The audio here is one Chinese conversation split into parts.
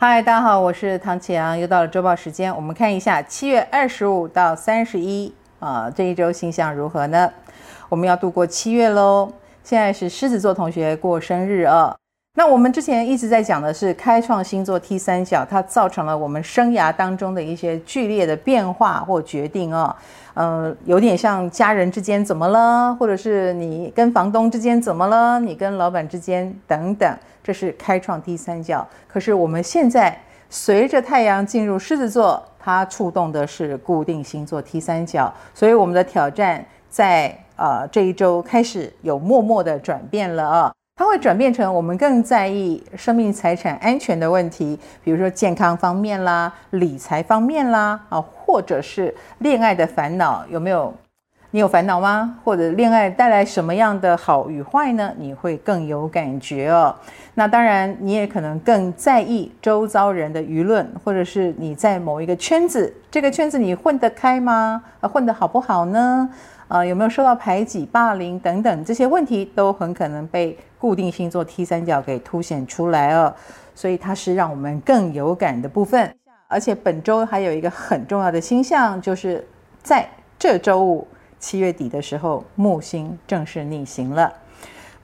嗨，大家好，我是唐启阳，又到了周报时间，我们看一下七月二十五到三十一啊这一周星象如何呢？我们要度过七月喽，现在是狮子座同学过生日啊。那我们之前一直在讲的是开创星座 T 三角，它造成了我们生涯当中的一些剧烈的变化或决定啊，呃，有点像家人之间怎么了，或者是你跟房东之间怎么了，你跟老板之间等等，这是开创 T 三角。可是我们现在随着太阳进入狮子座，它触动的是固定星座 T 三角，所以我们的挑战在呃这一周开始有默默的转变了啊。它会转变成我们更在意生命财产安全的问题，比如说健康方面啦、理财方面啦，啊，或者是恋爱的烦恼，有没有？你有烦恼吗？或者恋爱带来什么样的好与坏呢？你会更有感觉哦。那当然，你也可能更在意周遭人的舆论，或者是你在某一个圈子，这个圈子你混得开吗？啊，混得好不好呢？啊，有没有受到排挤、霸凌等等这些问题，都很可能被固定星座 T 三角给凸显出来哦。所以它是让我们更有感的部分。而且本周还有一个很重要的星象，就是在这周五七月底的时候，木星正式逆行了。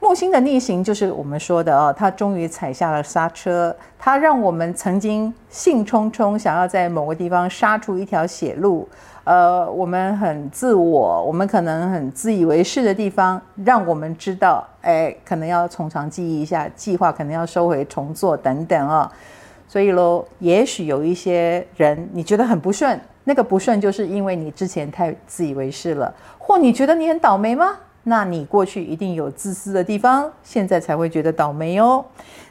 木星的逆行就是我们说的哦，它终于踩下了刹车，它让我们曾经兴冲冲想要在某个地方杀出一条血路。呃，我们很自我，我们可能很自以为是的地方，让我们知道，哎，可能要从长计议一下，计划可能要收回重做等等啊、哦。所以喽，也许有一些人你觉得很不顺，那个不顺就是因为你之前太自以为是了，或你觉得你很倒霉吗？那你过去一定有自私的地方，现在才会觉得倒霉哦。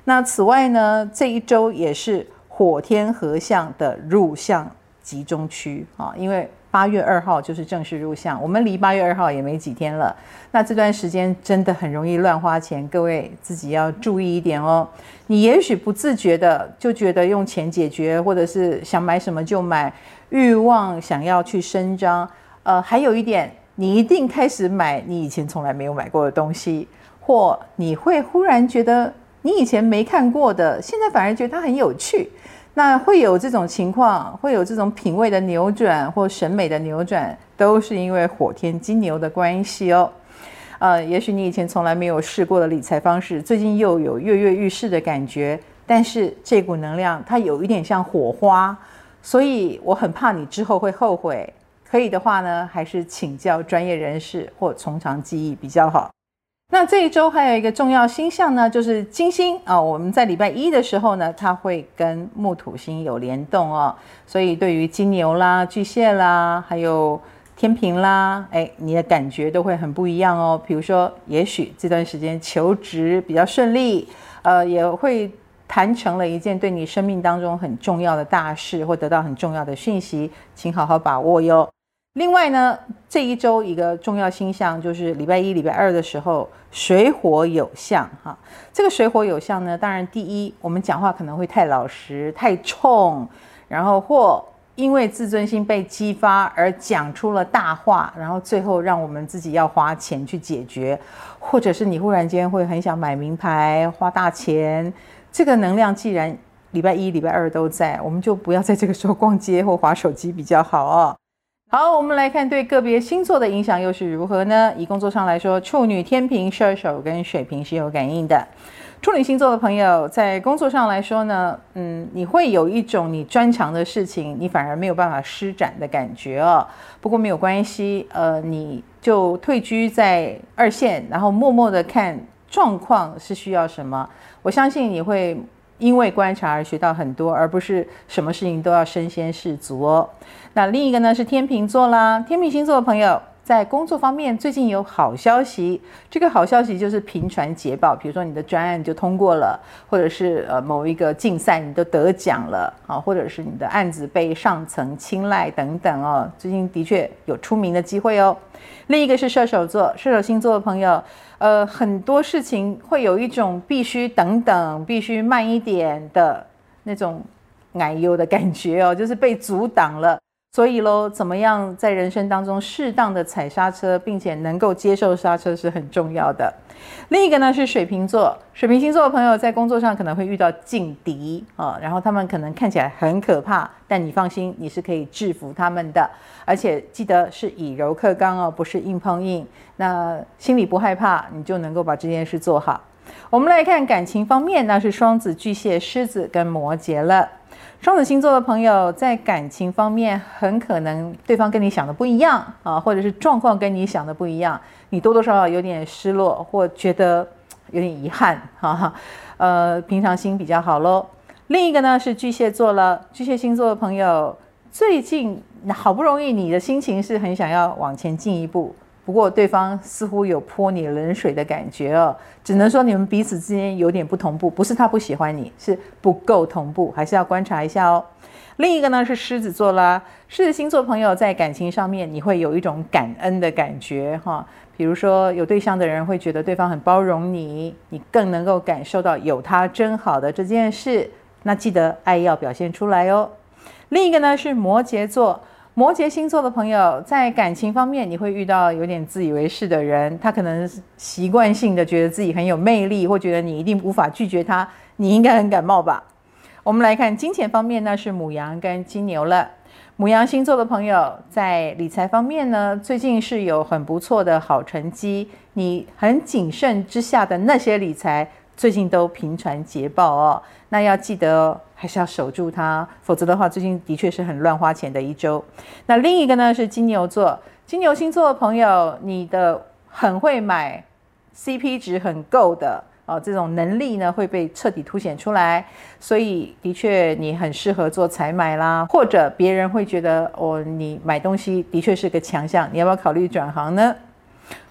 那此外呢，这一周也是火天合相的入相集中区啊，因为。八月二号就是正式入相，我们离八月二号也没几天了。那这段时间真的很容易乱花钱，各位自己要注意一点哦。你也许不自觉的就觉得用钱解决，或者是想买什么就买，欲望想要去伸张。呃，还有一点，你一定开始买你以前从来没有买过的东西，或你会忽然觉得你以前没看过的，现在反而觉得它很有趣。那会有这种情况，会有这种品味的扭转或审美的扭转，都是因为火天金牛的关系哦。呃，也许你以前从来没有试过的理财方式，最近又有跃跃欲试的感觉。但是这股能量它有一点像火花，所以我很怕你之后会后悔。可以的话呢，还是请教专业人士或从长计议比较好。那这一周还有一个重要星象呢，就是金星啊。我们在礼拜一的时候呢，它会跟木土星有联动哦，所以对于金牛啦、巨蟹啦，还有天平啦，哎，你的感觉都会很不一样哦。比如说，也许这段时间求职比较顺利，呃，也会谈成了一件对你生命当中很重要的大事，或得到很重要的讯息，请好好把握哟。另外呢，这一周一个重要星象就是礼拜一、礼拜二的时候，水火有相哈。这个水火有相呢，当然第一，我们讲话可能会太老实、太冲，然后或因为自尊心被激发而讲出了大话，然后最后让我们自己要花钱去解决，或者是你忽然间会很想买名牌、花大钱。这个能量既然礼拜一、礼拜二都在，我们就不要在这个时候逛街或划手机比较好哦。好，我们来看对个别星座的影响又是如何呢？以工作上来说，处女、天秤、射手跟水瓶是有感应的。处女星座的朋友在工作上来说呢，嗯，你会有一种你专长的事情，你反而没有办法施展的感觉哦。不过没有关系，呃，你就退居在二线，然后默默的看状况是需要什么。我相信你会。因为观察而学到很多，而不是什么事情都要身先士卒哦。那另一个呢是天秤座啦，天秤星座的朋友在工作方面最近有好消息。这个好消息就是频传捷报，比如说你的专案就通过了，或者是呃某一个竞赛你都得奖了啊，或者是你的案子被上层青睐等等哦。最近的确有出名的机会哦。另一个是射手座，射手星座的朋友。呃，很多事情会有一种必须等等、必须慢一点的那种哎呦的感觉哦，就是被阻挡了。所以喽，怎么样在人生当中适当的踩刹车，并且能够接受刹车是很重要的。另一个呢是水瓶座，水瓶星座的朋友在工作上可能会遇到劲敌啊，然后他们可能看起来很可怕，但你放心，你是可以制服他们的，而且记得是以柔克刚哦，不是硬碰硬。那心里不害怕，你就能够把这件事做好。我们来看感情方面，那是双子、巨蟹、狮子跟摩羯了。双子星座的朋友在感情方面，很可能对方跟你想的不一样啊，或者是状况跟你想的不一样，你多多少少有点失落，或觉得有点遗憾，哈哈。呃，平常心比较好喽。另一个呢是巨蟹座了，巨蟹星座的朋友最近好不容易，你的心情是很想要往前进一步。不过对方似乎有泼你冷水的感觉哦，只能说你们彼此之间有点不同步，不是他不喜欢你，是不够同步，还是要观察一下哦。另一个呢是狮子座啦，狮子星座朋友在感情上面你会有一种感恩的感觉哈，比如说有对象的人会觉得对方很包容你，你更能够感受到有他真好的这件事，那记得爱要表现出来哦。另一个呢是摩羯座。摩羯星座的朋友在感情方面，你会遇到有点自以为是的人，他可能习惯性的觉得自己很有魅力，或觉得你一定无法拒绝他，你应该很感冒吧？我们来看金钱方面，那是母羊跟金牛了。母羊星座的朋友在理财方面呢，最近是有很不错的好成绩，你很谨慎之下的那些理财，最近都频传捷报哦。那要记得哦。还是要守住它，否则的话，最近的确是很乱花钱的一周。那另一个呢是金牛座，金牛星座的朋友，你的很会买 CP 值很够的哦，这种能力呢会被彻底凸显出来，所以的确你很适合做采买啦，或者别人会觉得哦，你买东西的确是个强项，你要不要考虑转行呢？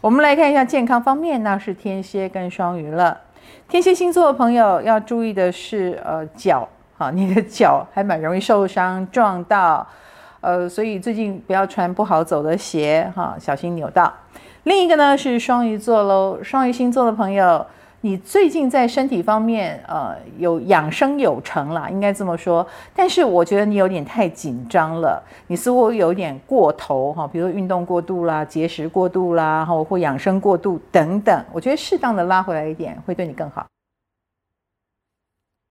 我们来看一下健康方面，那是天蝎跟双鱼了。天蝎星座的朋友要注意的是，呃，脚。啊，你的脚还蛮容易受伤 撞到，呃，所以最近不要穿不好走的鞋哈，小心扭到。另一个呢是双鱼座喽，双鱼星座的朋友，你最近在身体方面呃有养生有成啦，应该这么说。但是我觉得你有点太紧张了，你似乎有点过头哈，比如运动过度啦、节食过度啦，或或养生过度等等。我觉得适当的拉回来一点会对你更好。